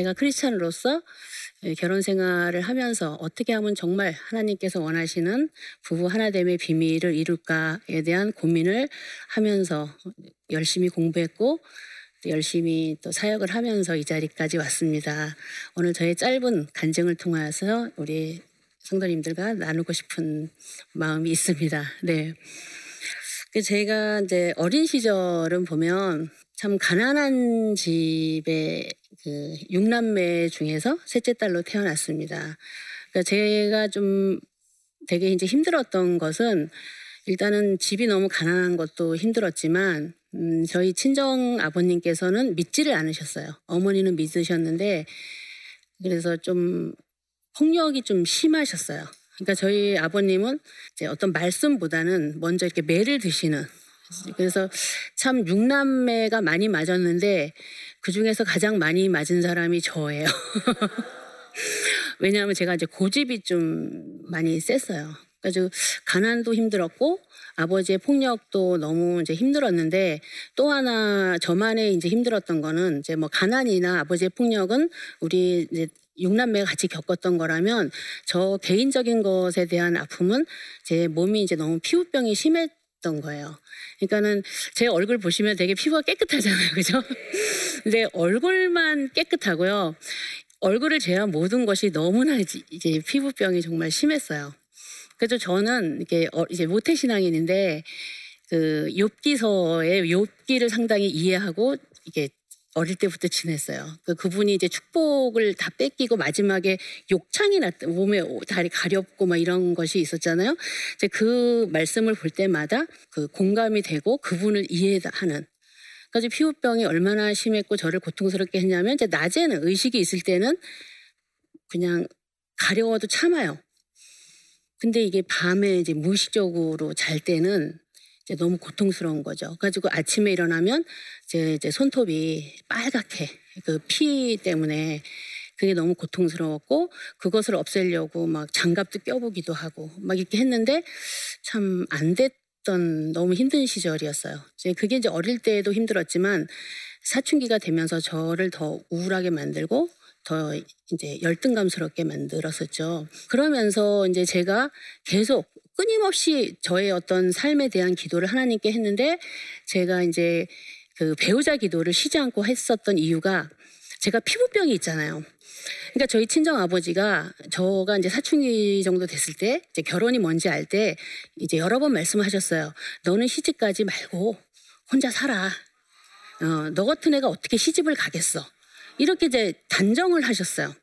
제가 크리스찬으로서 예, 결혼 생활을 하면서 어떻게 하면 정말 하나님께서 원하시는 부부 하나됨의 비밀을 이룰까에 대한 고민을 하면서 열심히 공부했고 열심히 또 사역을 하면서 이 자리까지 왔습니다. 오늘 저의 짧은 간증을 통해서 우리 성도님들과 나누고 싶은 마음이 있습니다. 네. 그 제가 이제 어린 시절은 보면 참 가난한 집에 그 육남매 중에서 셋째 딸로 태어났습니다. 그러니까 제가 좀 되게 이제 힘들었던 것은 일단은 집이 너무 가난한 것도 힘들었지만 음, 저희 친정 아버님께서는 믿지를 않으셨어요. 어머니는 믿으셨는데 그래서 좀 폭력이 좀 심하셨어요. 그러니까 저희 아버님은 이제 어떤 말씀보다는 먼저 이렇게 매를 드시는 그래서 참 육남매가 많이 맞았는데 그 중에서 가장 많이 맞은 사람이 저예요. 왜냐하면 제가 이제 고집이 좀 많이 셌어요. 그래서 가난도 힘들었고 아버지의 폭력도 너무 이제 힘들었는데 또 하나 저만의 이제 힘들었던 거는 이제 뭐 가난이나 아버지의 폭력은 우리 이제 육남매가 같이 겪었던 거라면 저 개인적인 것에 대한 아픔은 제 몸이 이제 너무 피부병이 심했 던 거예요. 그러니까는 제 얼굴 보시면 되게 피부가 깨끗하잖아요. 그죠? 근데 얼굴만 깨끗하고요. 얼굴을 제한 모든 것이 너무나 이제 피부병이 정말 심했어요. 그래서 저는 이게 어, 이제 모태 신앙인인데 그 욥기서의 욥기를 상당히 이해하고 이게 어릴 때부터 지냈어요. 그 그분이 이제 축복을 다 뺏기고 마지막에 욕창이 났 몸에 다리 가렵고 막 이런 것이 있었잖아요. 이제 그 말씀을 볼 때마다 그 공감이 되고 그분을 이해하는. 그래서 피부병이 얼마나 심했고 저를 고통스럽게 했냐면 이제 낮에는 의식이 있을 때는 그냥 가려워도 참아요. 근데 이게 밤에 이제 무의식적으로 잘 때는 이제 너무 고통스러운 거죠. 가지고 아침에 일어나면 제 이제 손톱이 빨갛게 그 피 때문에 그게 너무 고통스러웠고 그것을 없애려고 막 장갑도 껴보기도 하고 막 이렇게 했는데 참 안 됐던 너무 힘든 시절이었어요. 이제 그게 이제 어릴 때도 힘들었지만 사춘기가 되면서 저를 더 우울하게 만들고 더 이제 열등감스럽게 만들었었죠. 그러면서 이제 제가 계속 끊임없이 저의 어떤 삶에 대한 기도를 하나님께 했는데 제가 이제 그 배우자 기도를 쉬지 않고 했었던 이유가 제가 피부병이 있잖아요. 그러니까 저희 친정 아버지가 저가 이제 사춘기 정도 됐을 때 이제 결혼이 뭔지 알 때 이제 여러 번 말씀하셨어요. 너는 시집가지 말고 혼자 살아. 어, 너 같은 애가 어떻게 시집을 가겠어? 이렇게 이제 단정을 하셨어요.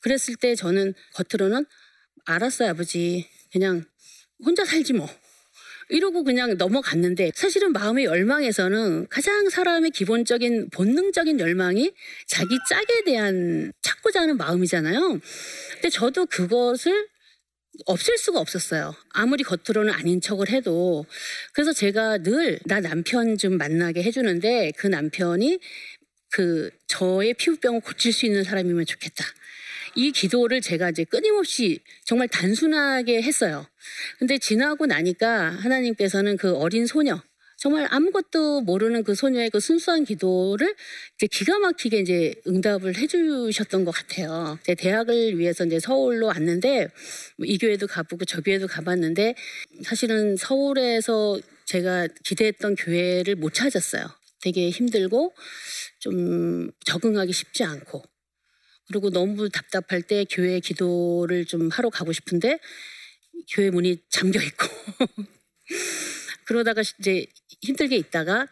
그랬을 때 저는 겉으로는 알았어요, 아버지. 그냥 혼자 살지 뭐. 이러고 그냥 넘어갔는데 사실은 마음의 열망에서는 가장 사람의 기본적인 본능적인 열망이 자기 짝에 대한 찾고자 하는 마음이잖아요. 근데 저도 그것을 없앨 수가 없었어요. 아무리 겉으로는 아닌 척을 해도. 그래서 제가 늘 나 남편 좀 만나게 해주는데 그 남편이 그 저의 피부병을 고칠 수 있는 사람이면 좋겠다. 이 기도를 제가 이제 끊임없이 정말 단순하게 했어요. 근데 지나고 나니까 하나님께서는 그 어린 소녀, 정말 아무것도 모르는 그 소녀의 그 순수한 기도를 이제 기가 막히게 이제 응답을 해주셨던 것 같아요. 제 대학을 위해서 이제 서울로 왔는데 이 교회도 가보고 저 교회도 가봤는데 사실은 서울에서 제가 기대했던 교회를 못 찾았어요. 되게 힘들고 좀 적응하기 쉽지 않고 그리고 너무 답답할 때 교회 기도를 좀 하러 가고 싶은데 교회 문이 잠겨 있고 그러다가 이제 힘들게 있다가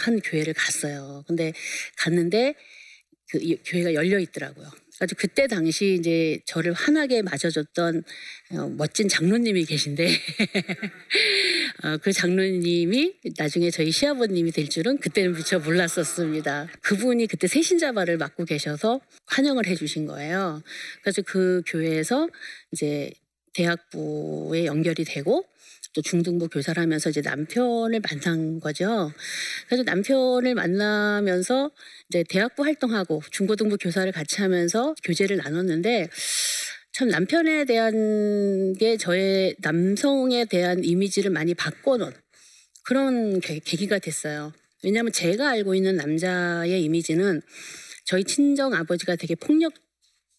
한 교회를 갔어요. 근데 갔는데 그 교회가 열려 있더라고요. 아주 그때 당시 이제 저를 환하게 맞아줬던 어, 멋진 장로님이 계신데 어, 그 장로님이 나중에 저희 시아버님이 될 줄은 그때는 미처 몰랐었습니다. 그분이 그때 세신자발을 맡고 계셔서 환영을 해주신 거예요. 그래서 그 교회에서 이제 대학부에 연결이 되고 또 중등부 교사를 하면서 이제 남편을 만난 거죠. 그래서 남편을 만나면서 이제 대학부 활동하고 중고등부 교사를 같이 하면서 교제를 나눴는데 참 남편에 대한 게 저의 남성에 대한 이미지를 많이 바꿔놓은 그런 계기가 됐어요. 왜냐하면 제가 알고 있는 남자의 이미지는 저희 친정 아버지가 되게 폭력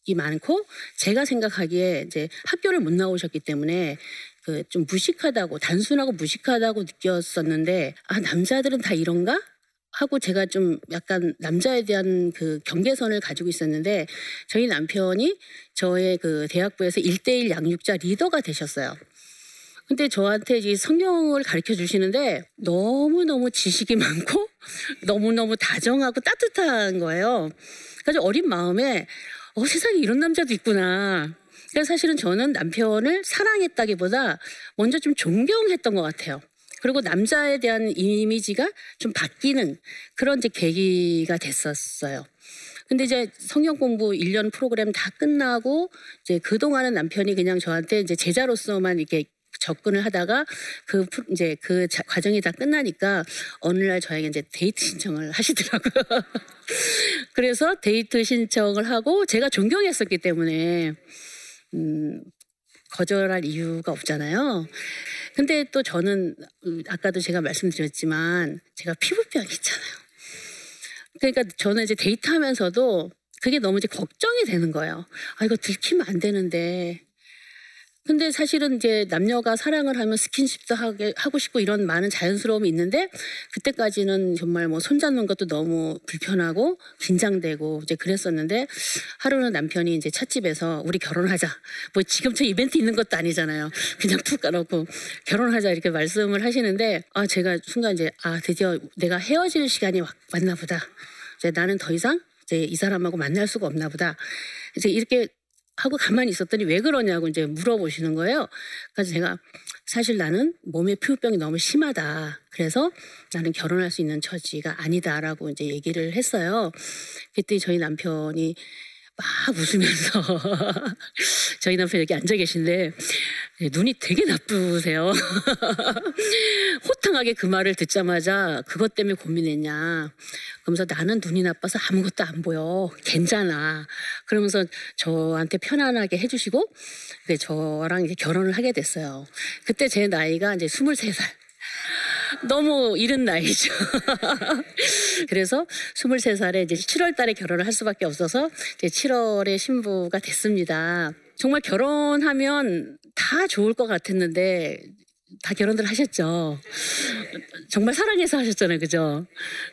이 많고 제가 생각하기에 이제 학교를 못 나오셨기 때문에 그 좀 무식하다고 단순하고 무식하다고 느꼈었는데 아 남자들은 다 이런가? 하고 제가 좀 약간 남자에 대한 그 경계선을 가지고 있었는데 저희 남편이 저의 그 대학부에서 일대일 양육자 리더가 되셨어요. 근데 저한테 이 성경을 가르쳐 주시는데 너무너무 지식이 많고 너무너무 다정하고 따뜻한 거예요. 그래서 어린 마음에 어, 세상에 이런 남자도 있구나. 그래서 사실은 저는 남편을 사랑했다기보다 먼저 좀 존경했던 것 같아요. 그리고 남자에 대한 이미지가 좀 바뀌는 그런 이제 계기가 됐었어요. 근데 이제 성경 공부 1년 프로그램 다 끝나고 이제 그동안은 남편이 그냥 저한테 이제 제자로서만 이렇게 접근을 하다가 그 이제 그 자- 과정이 다 끝나니까 어느 날 저에게 이제 데이트 신청을 하시더라고요. 그래서 데이트 신청을 하고 제가 존경했었기 때문에 음, 거절할 이유가 없잖아요. 근데 또 저는 음, 아까도 제가 말씀드렸지만 제가 피부병이 있잖아요. 그러니까 저는 이제 데이트하면서도 그게 너무 이제 걱정이 되는 거예요. 아 이거 들키면 안 되는데. 근데 사실은 이제 남녀가 사랑을 하면 스킨십도 하게 하고 싶고 이런 많은 자연스러움이 있는데 그때까지는 정말 뭐 손잡는 것도 너무 불편하고 긴장되고 이제 그랬었는데 하루는 남편이 이제 찻집에서 우리 결혼하자. 뭐 지금 저 이벤트 있는 것도 아니잖아요. 그냥 툭 까놓고 결혼하자 이렇게 말씀을 하시는데 아 제가 순간 이제 아 드디어 내가 헤어질 시간이 왔- 왔나 보다. 이제 나는 더 이상 이제 이 사람하고 만날 수가 없나 보다. 이제 이렇게 하고 가만히 있었더니 왜 그러냐고 이제 물어보시는 거예요. 그래서 제가 사실 나는 몸에 피부병이 너무 심하다. 그래서 나는 결혼할 수 있는 처지가 아니다라고 이제 얘기를 했어요. 그때 저희 남편이 막 웃으면서 저희 남편 여기 앉아 계신데 눈이 되게 나쁘세요. 호탕하게 그 말을 듣자마자 그것 때문에 고민했냐. 그러면서 나는 눈이 나빠서 아무것도 안 보여. 괜찮아. 그러면서 저한테 편안하게 해주시고 네, 저랑 이제 결혼을 하게 됐어요. 그때 제 나이가 이제 23살. 너무 이른 나이죠. 그래서 23살에 이제 7월 달에 결혼을 할 수밖에 없어서 이제 7월에 신부가 됐습니다. 정말 결혼하면 다 좋을 것 같았는데 다 결혼들 하셨죠. 정말 사랑해서 하셨잖아요. 그죠?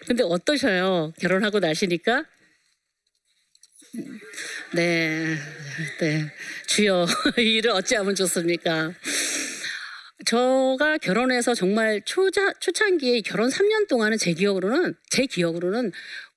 근데 어떠셔요? 결혼하고 나시니까? 네. 네. 주여, 이 일을 어찌하면 좋습니까? 저가 결혼해서 정말 초자, 초창기에 결혼 3년 동안은 제 기억으로는 제 기억으로는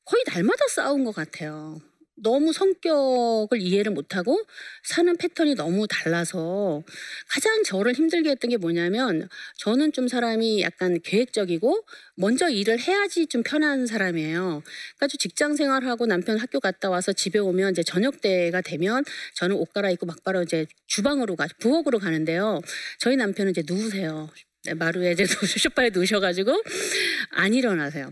거의 날마다 싸운 것 같아요. 너무 성격을 이해를 못하고 사는 패턴이 너무 달라서 가장 저를 힘들게 했던 게 뭐냐면 저는 좀 사람이 약간 계획적이고 먼저 일을 해야지 좀 편한 사람이에요. 그러니까 직장 생활하고 남편 학교 갔다 와서 집에 오면 이제 저녁 때가 되면 저는 옷 갈아입고 막바로 이제 주방으로 가 부엌으로 가는데요. 저희 남편은 이제 누우세요. 네, 마루에 이제 소파에 누우셔가지고 안 일어나세요.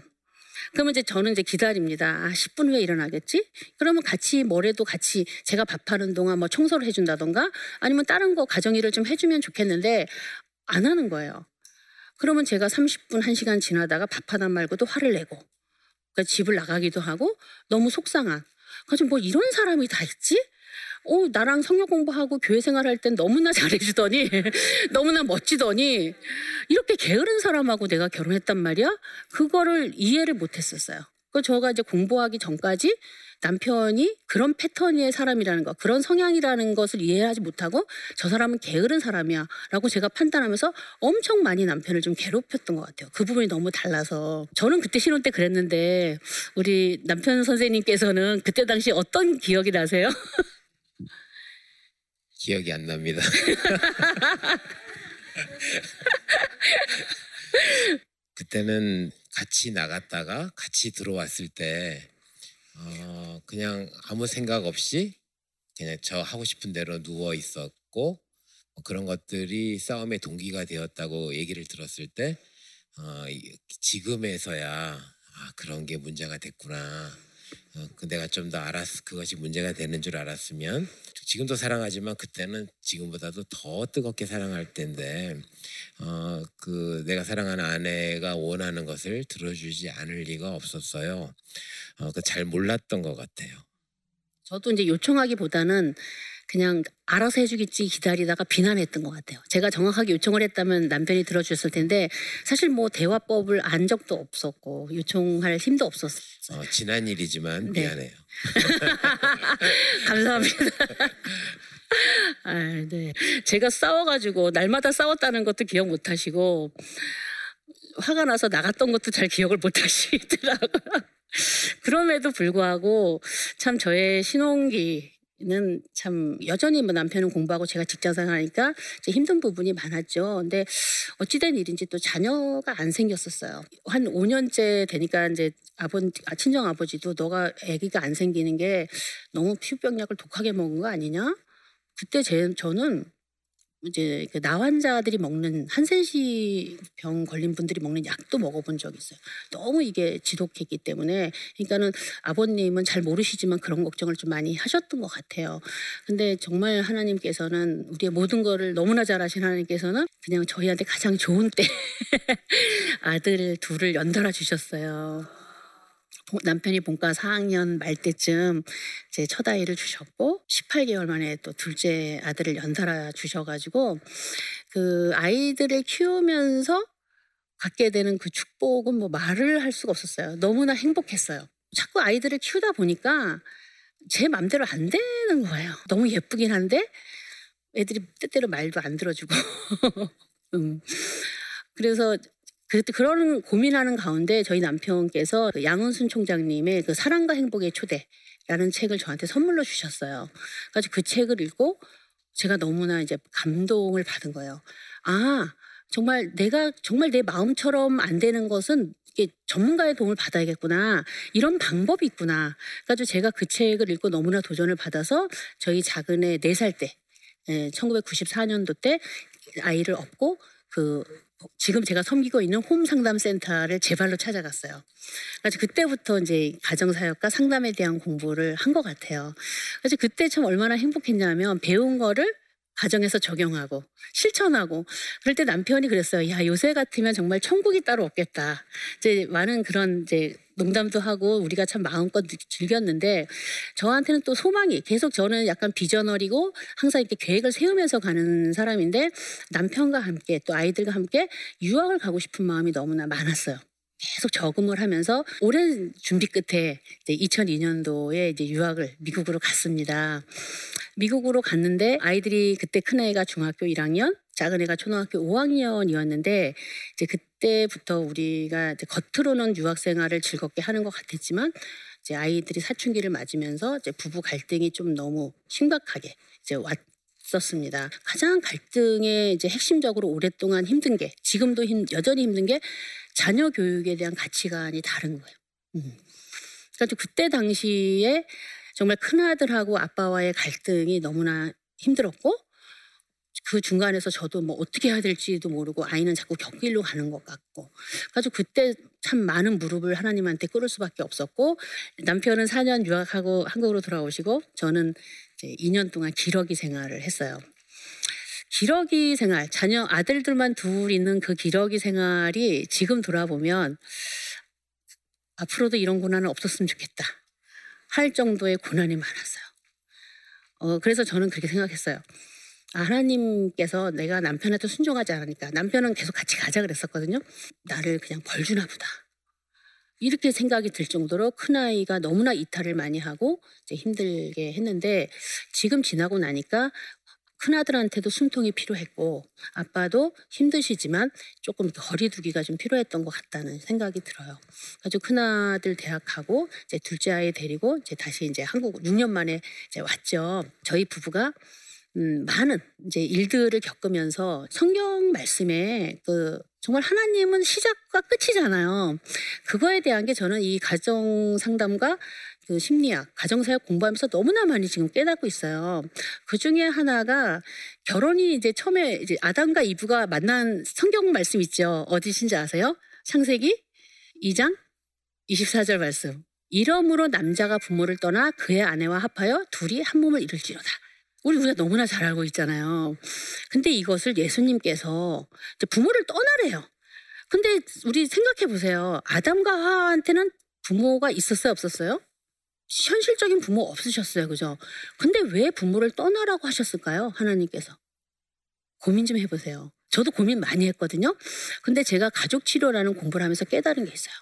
그러면 이제 저는 이제 기다립니다. 아, 10분 후에 일어나겠지? 그러면 같이 뭐래도 같이 제가 밥하는 동안 뭐 청소를 해준다던가 아니면 다른 거 가정일을 좀 해주면 좋겠는데 안 하는 거예요. 그러면 제가 30분, 1시간 지나다가 밥하다 말고도 화를 내고 그러니까 집을 나가기도 하고 너무 속상한. 그래서 뭐 이런 사람이 다 있지? 어, 나랑 성역 공부하고 교회 생활할 땐 너무나 잘해주더니, 너무나 멋지더니, 이렇게 게으른 사람하고 내가 결혼했단 말이야? 그거를 이해를 못 했었어요. 그 저가 이제 공부하기 전까지 남편이 그런 패턴의 사람이라는 거, 그런 성향이라는 것을 이해하지 못하고 저 사람은 게으른 사람이야 라고 제가 판단하면서 엄청 많이 남편을 좀 괴롭혔던 것 같아요. 그 부분이 너무 달라서. 저는 그때 신혼 때 그랬는데 우리 남편 선생님께서는 그때 당시 어떤 기억이 나세요? 기억이 안 납니다. 그때는 같이 나갔다가 같이 들어왔을 때 어, 그냥 아무 생각 없이 그냥 저 하고 싶은 대로 누워 있었고 뭐 그런 것들이 싸움의 동기가 되었다고 얘기를 들었을 때 어, 이- 지금에서야 아, 그런 게 문제가 됐구나. 어, 그 내가 좀 더 알았 그것이 문제가 되는 줄 알았으면 지금도 사랑하지만 그때는 지금보다도 더 뜨겁게 사랑할 때인데 어, 그 내가 사랑하는 아내가 원하는 것을 들어주지 않을 리가 없었어요. 어, 그 잘 몰랐던 것 같아요. 저도 이제 요청하기보다는 그냥 알아서 해주겠지 기다리다가 비난했던 것 같아요. 제가 정확하게 요청을 했다면 남편이 들어주셨을 텐데 사실 뭐 대화법을 안 적도 없었고 요청할 힘도 없었어요. 어, 지난 일이지만 네. 미안해요. 감사합니다. 아, 네. 제가 싸워가지고 날마다 싸웠다는 것도 기억 못 하시고 화가 나서 나갔던 것도 잘 기억을 못 하시더라고요. 그럼에도 불구하고 참 저의 신혼기 는참 여전히 뭐 남편은 공부하고 제가 직장 생활하니까 이제 힘든 부분이 많았죠. 근데 어찌된 일인지 또 자녀가 안 생겼었어요. 한 5년째 되니까 이제 아버 아, 친정 아버지도 너가 아기가 안 생기는 게 너무 피부병약을 독하게 먹은 거 아니냐? 그때 제 저는 이제 그 나환자들이 먹는 한센시 병 걸린 분들이 먹는 약도 먹어본 적이 있어요. 너무 이게 지독했기 때문에 그러니까는 아버님은 잘 모르시지만 그런 걱정을 좀 많이 하셨던 것 같아요. 근데 정말 하나님께서는 우리의 모든 거를 너무나 잘하신 하나님께서는 그냥 저희한테 가장 좋은 때 아들 둘을 연달아 주셨어요. 남편이 본과 4학년 말 때쯤 제 첫 아이를 주셨고 18개월 만에 또 둘째 아들을 연달아 주셔가지고 그 아이들을 키우면서 갖게 되는 그 축복은 뭐 말을 할 수가 없었어요. 너무나 행복했어요. 자꾸 아이들을 키우다 보니까 제 맘대로 안 되는 거예요. 너무 예쁘긴 한데 애들이 때때로 말도 안 들어주고. 음. 그래서 그때 그런 고민하는 가운데 저희 남편께서 그 양은순 총장님의 그 사랑과 행복의 초대라는 책을 저한테 선물로 주셨어요. 그래서 그 책을 읽고 제가 너무나 이제 감동을 받은 거예요. 아, 정말 내가 정말 내 마음처럼 안 되는 것은 이게 전문가의 도움을 받아야겠구나. 이런 방법이 있구나. 그래서 제가 그 책을 읽고 너무나 도전을 받아서 저희 작은 애 4살 때, 1994년도 예, 때 아이를 업고 그 지금 제가 섬기고 있는 홈 상담 센터를 제 발로 찾아갔어요. 그래서 그때부터 이제 가정 사역과 상담에 대한 공부를 한 것 같아요. 그래서 그때 참 얼마나 행복했냐면 배운 거를 가정에서 적용하고 실천하고 그럴 때 남편이 그랬어요. 야 요새 같으면 정말 천국이 따로 없겠다. 이제 많은 그런 이제 농담도 하고 우리가 참 마음껏 즐겼는데 저한테는 또 소망이 계속 저는 약간 비전널이고 항상 이렇게 계획을 세우면서 가는 사람인데 남편과 함께 또 아이들과 함께 유학을 가고 싶은 마음이 너무나 많았어요. 계속 저금을 하면서 오랜 준비 끝에 이제 2002년도에 이제 유학을 미국으로 갔습니다. 미국으로 갔는데 아이들이 그때 큰 애가 중학교 1학년, 작은 애가 초등학교 5학년이었는데 이제 그때부터 우리가 이제 겉으로는 유학 생활을 즐겁게 하는 것 같았지만 이제 아이들이 사춘기를 맞으면서 이제 부부 갈등이 좀 너무 심각하게 이제 왔. 었습니다. 가장 갈등의 이제 핵심적으로 오랫동안 힘든 게 지금도 힘, 여전히 힘든 게 자녀 교육에 대한 가치관이 다른 거예요. 음. 그러니까 그때 당시에 정말 큰 아들하고 아빠와의 갈등이 너무나 힘들었고 그 중간에서 저도 뭐 어떻게 해야 될지도 모르고 아이는 자꾸 격길로 가는 것 같고 그래서 그때 참 많은 무릎을 하나님한테 꿇을 수밖에 없었고 남편은 4년 유학하고 한국으로 돌아오시고 저는 이제 2년 동안 기러기 생활을 했어요. 기러기 생활, 자녀 아들들만 둘 있는 그 기러기 생활이 지금 돌아보면 앞으로도 이런 고난은 없었으면 좋겠다. 할 정도의 고난이 많았어요. 어, 그래서 저는 그렇게 생각했어요. 아, 하나님께서 내가 남편한테 순종하지 않으니까 남편은 계속 같이 가자 그랬었거든요. 나를 그냥 벌 주나 보다. 이렇게 생각이 들 정도로 큰아이가 너무나 이탈을 많이 하고 이제 힘들게 했는데 지금 지나고 나니까 큰아들한테도 숨통이 필요했고 아빠도 힘드시지만 조금 거리두기가 좀 필요했던 것 같다는 생각이 들어요. 그래서 큰아들 대학 가고 이제 둘째 아이 데리고 이제 다시 이제 한국 6년 만에 이제 왔죠. 저희 부부가 음, 많은 이제 일들을 겪으면서 성경 말씀에 그 정말 하나님은 시작과 끝이잖아요. 그거에 대한 게 저는 이 가정 상담과 그 심리학, 가정사역 공부하면서 너무나 많이 지금 깨닫고 있어요. 그 중에 하나가 결혼이 이제 처음에 이제 아담과 이브가 만난 성경 말씀 있죠. 어디신지 아세요? 창세기 2장 24절 말씀. 이러므로 남자가 부모를 떠나 그의 아내와 합하여 둘이 한 몸을 이룰지로다. 우리 우리가 너무나 잘 알고 있잖아요. 근데 이것을 예수님께서 부모를 떠나래요. 근데 우리 생각해 보세요. 아담과 하와한테는 부모가 있었어요, 없었어요? 현실적인 부모 없으셨어요, 그죠? 근데 왜 부모를 떠나라고 하셨을까요, 하나님께서? 고민 좀 해보세요. 저도 고민 많이 했거든요. 근데 제가 가족 치료라는 공부를 하면서 깨달은 게 있어요.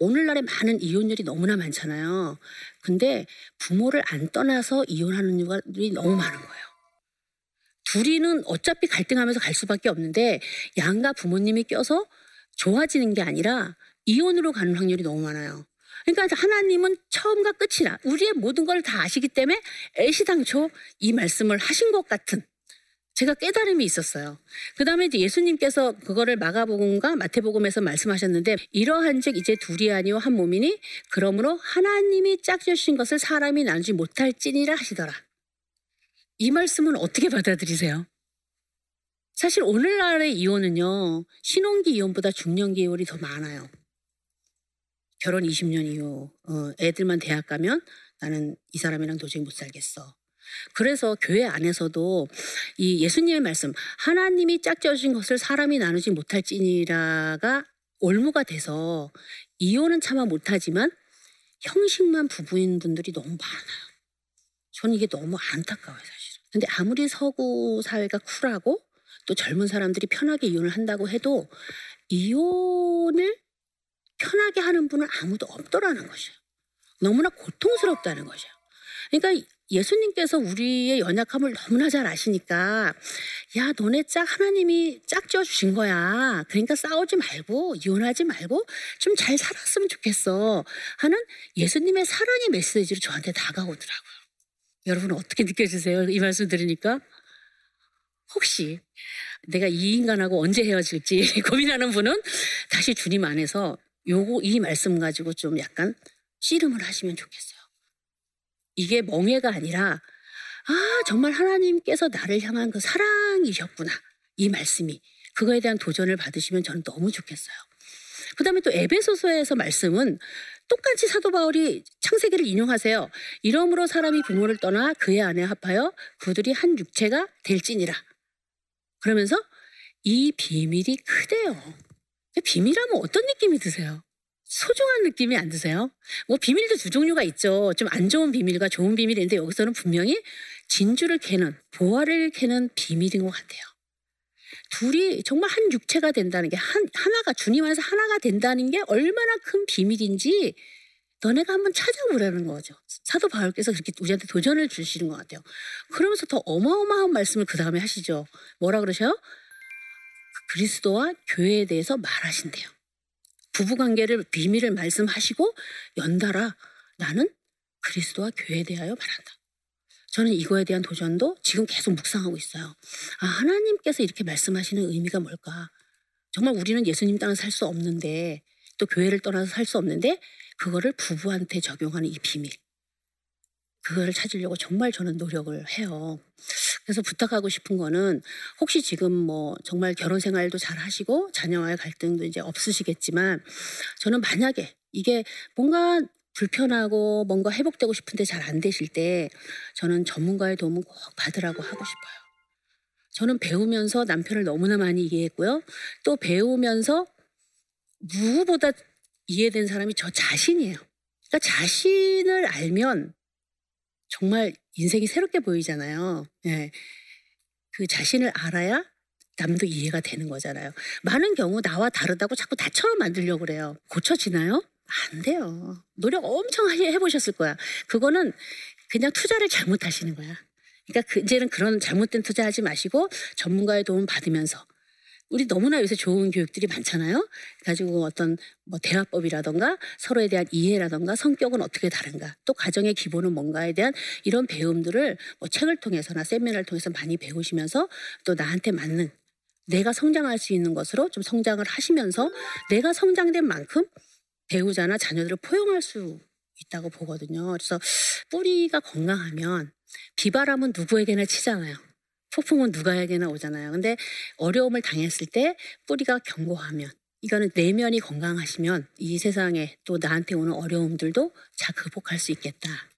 오늘날에 많은 이혼율이 너무나 많잖아요. 근데 부모를 안 떠나서 이혼하는 이유들이 너무 많은 거예요. 둘이는 어차피 갈등하면서 갈 수밖에 없는데 양가 부모님이 껴서 좋아지는 게 아니라 이혼으로 가는 확률이 너무 많아요. 그러니까 하나님은 처음과 끝이라 우리의 모든 걸 다 아시기 때문에 애시당초 이 말씀을 하신 것 같은 제가 깨달음이 있었어요. 그 다음에 이제 예수님께서 그거를 마가복음과 마태복음에서 말씀하셨는데 이러한즉 이제 둘이 아니요 한 몸이니 그러므로 하나님이 짝지으신 것을 사람이 나누지 못할지니라 하시더라. 이 말씀은 어떻게 받아들이세요? 사실 오늘날의 이혼은요 신혼기 이혼보다 중년기 이혼이 더 많아요. 결혼 20년 이후 어, 애들만 대학 가면 나는 이 사람이랑 도저히 못 살겠어. 그래서 교회 안에서도 이 예수님의 말씀 하나님이 짝지어진 것을 사람이 나누지 못할지니라가 올무가 돼서 이혼은 차마 못하지만 형식만 부부인 분들이 너무 많아요. 저는 이게 너무 안타까워요 사실은. 근데 아무리 서구 사회가 쿨하고 또 젊은 사람들이 편하게 이혼을 한다고 해도 이혼을 편하게 하는 분은 아무도 없더라는 것이에요. 너무나 고통스럽다는 것이에요. 그러니까 예수님께서 우리의 연약함을 너무나 잘 아시니까 야 너네 짝 하나님이 짝 지어 주신 거야. 그러니까 싸우지 말고 이혼하지 말고 좀 잘 살았으면 좋겠어 하는 예수님의 사랑의 메시지로 저한테 다가오더라고요. 여러분 어떻게 느껴지세요? 이 말씀 들으니까 혹시 내가 이 인간하고 언제 헤어질지 고민하는 분은 다시 주님 안에서 요거 이 말씀 가지고 좀 약간 씨름을 하시면 좋겠어요. 이게 멍해가 아니라 아 정말 하나님께서 나를 향한 그 사랑이셨구나 이 말씀이 그거에 대한 도전을 받으시면 저는 너무 좋겠어요. 그 다음에 또 에베소서에서 말씀은 똑같이 사도 바울이 창세기를 인용하세요. 이러므로 사람이 부모를 떠나 그의 아내 합하여 그들이 한 육체가 될지니라. 그러면서 이 비밀이 크대요. 비밀하면 어떤 느낌이 드세요? 소중한 느낌이 안 드세요? 뭐 비밀도 두 종류가 있죠. 좀 안 좋은 비밀과 좋은 비밀이 있는데 여기서는 분명히 진주를 캐는 보화를 캐는 비밀인 것 같아요. 둘이 정말 한 육체가 된다는 게 한, 하나가 주님 안에서 하나가 된다는 게 얼마나 큰 비밀인지 너네가 한번 찾아보라는 거죠. 사도 바울께서 그렇게 우리한테 도전을 주시는 것 같아요. 그러면서 더 어마어마한 말씀을 그 다음에 하시죠. 뭐라 그러셔요? 그리스도와 교회에 대해서 말하신대요. 부부관계를 비밀을 말씀하시고 연달아 나는 그리스도와 교회에 대하여 말한다. 저는 이거에 대한 도전도 지금 계속 묵상하고 있어요. 아, 하나님께서 이렇게 말씀하시는 의미가 뭘까? 정말 우리는 예수님 따라 살수 없는데 또 교회를 떠나서 살 수 없는데 그거를 부부한테 적용하는 이 비밀. 그거를 찾으려고 정말 저는 노력을 해요. 그래서 부탁하고 싶은 거는 혹시 지금 뭐 정말 결혼 생활도 잘 하시고 자녀와의 갈등도 이제 없으시겠지만 저는 만약에 이게 뭔가 불편하고 뭔가 회복되고 싶은데 잘 안 되실 때 저는 전문가의 도움을 꼭 받으라고 하고 싶어요. 저는 배우면서 남편을 너무나 많이 이해했고요. 또 배우면서 누구보다 이해된 사람이 저 자신이에요. 그러니까 자신을 알면 정말 인생이 새롭게 보이잖아요. 예. 그 자신을 알아야 남도 이해가 되는 거잖아요. 많은 경우 나와 다르다고 자꾸 나처럼 만들려고 그래요. 고쳐지나요? 안 돼요. 노력 엄청 해보셨을 거야. 그거는 그냥 투자를 잘못하시는 거야. 그러니까 그 이제는 그런 잘못된 투자하지 마시고 전문가의 도움 받으면서 우리 너무나 요새 좋은 교육들이 많잖아요. 가지고 어떤 뭐 대화법이라던가 서로에 대한 이해라던가 성격은 어떻게 다른가 또 가정의 기본은 뭔가에 대한 이런 배움들을 뭐 책을 통해서나 세미나를 통해서 많이 배우시면서 또 나한테 맞는 내가 성장할 수 있는 것으로 좀 성장을 하시면서 내가 성장된 만큼 배우자나 자녀들을 포용할 수 있다고 보거든요. 그래서 뿌리가 건강하면 비바람은 누구에게나 치잖아요. 폭풍은 누가에게나 오잖아요. 근데 어려움을 당했을 때 뿌리가 견고하면 이거는 내면이 건강하시면 이 세상에 또 나한테 오는 어려움들도 잘 극복할 수 있겠다.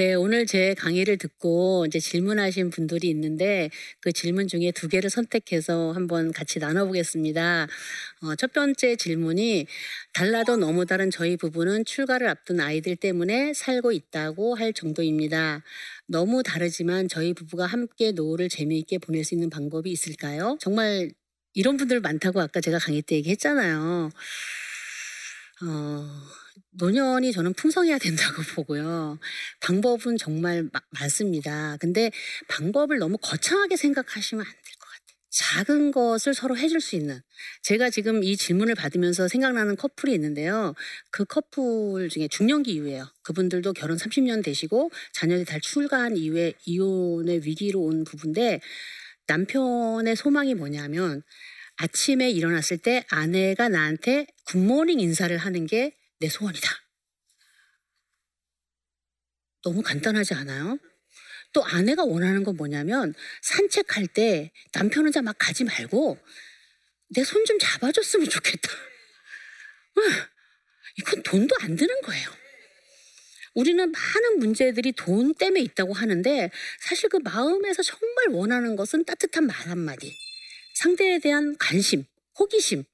네, 오늘 제 강의를 듣고 이제 질문하신 분들이 있는데 그 질문 중에 두 개를 선택해서 한번 같이 나눠보겠습니다. 어, 첫 번째 질문이 달라도 너무 다른 저희 부부는 출가를 앞둔 아이들 때문에 살고 있다고 할 정도입니다. 너무 다르지만 저희 부부가 함께 노후를 재미있게 보낼 수 있는 방법이 있을까요? 정말 이런 분들 많다고 아까 제가 강의 때 얘기했잖아요. 어, 노년이 저는 풍성해야 된다고 보고요. 방법은 정말 마- 많습니다. 근데 방법을 너무 거창하게 생각하시면 안될것 같아요. 작은 것을 서로 해줄 수 있는. 제가 지금 이 질문을 받으면서 생각나는 커플이 있는데요. 그 커플 중에 중년기 이후에요. 그분들도 결혼 30년 되시고 자녀들이 다 출가한 이후에 이혼의 위기로 온 부부인데 남편의 소망이 뭐냐면 아침에 일어났을 때 아내가 나한테 굿모닝 인사를 하는 게 내 소원이다. 너무 간단하지 않아요? 또 아내가 원하는 건 뭐냐면 산책할 때 남편 혼자 막 가지 말고 내 손 좀 잡아줬으면 좋겠다. 아, 이건 돈도 안 드는 거예요. 우리는 많은 문제들이 돈 때문에 있다고 하는데 사실 그 마음에서 정말 원하는 것은 따뜻한 말 한마디. 상대에 대한 관심, 호기심,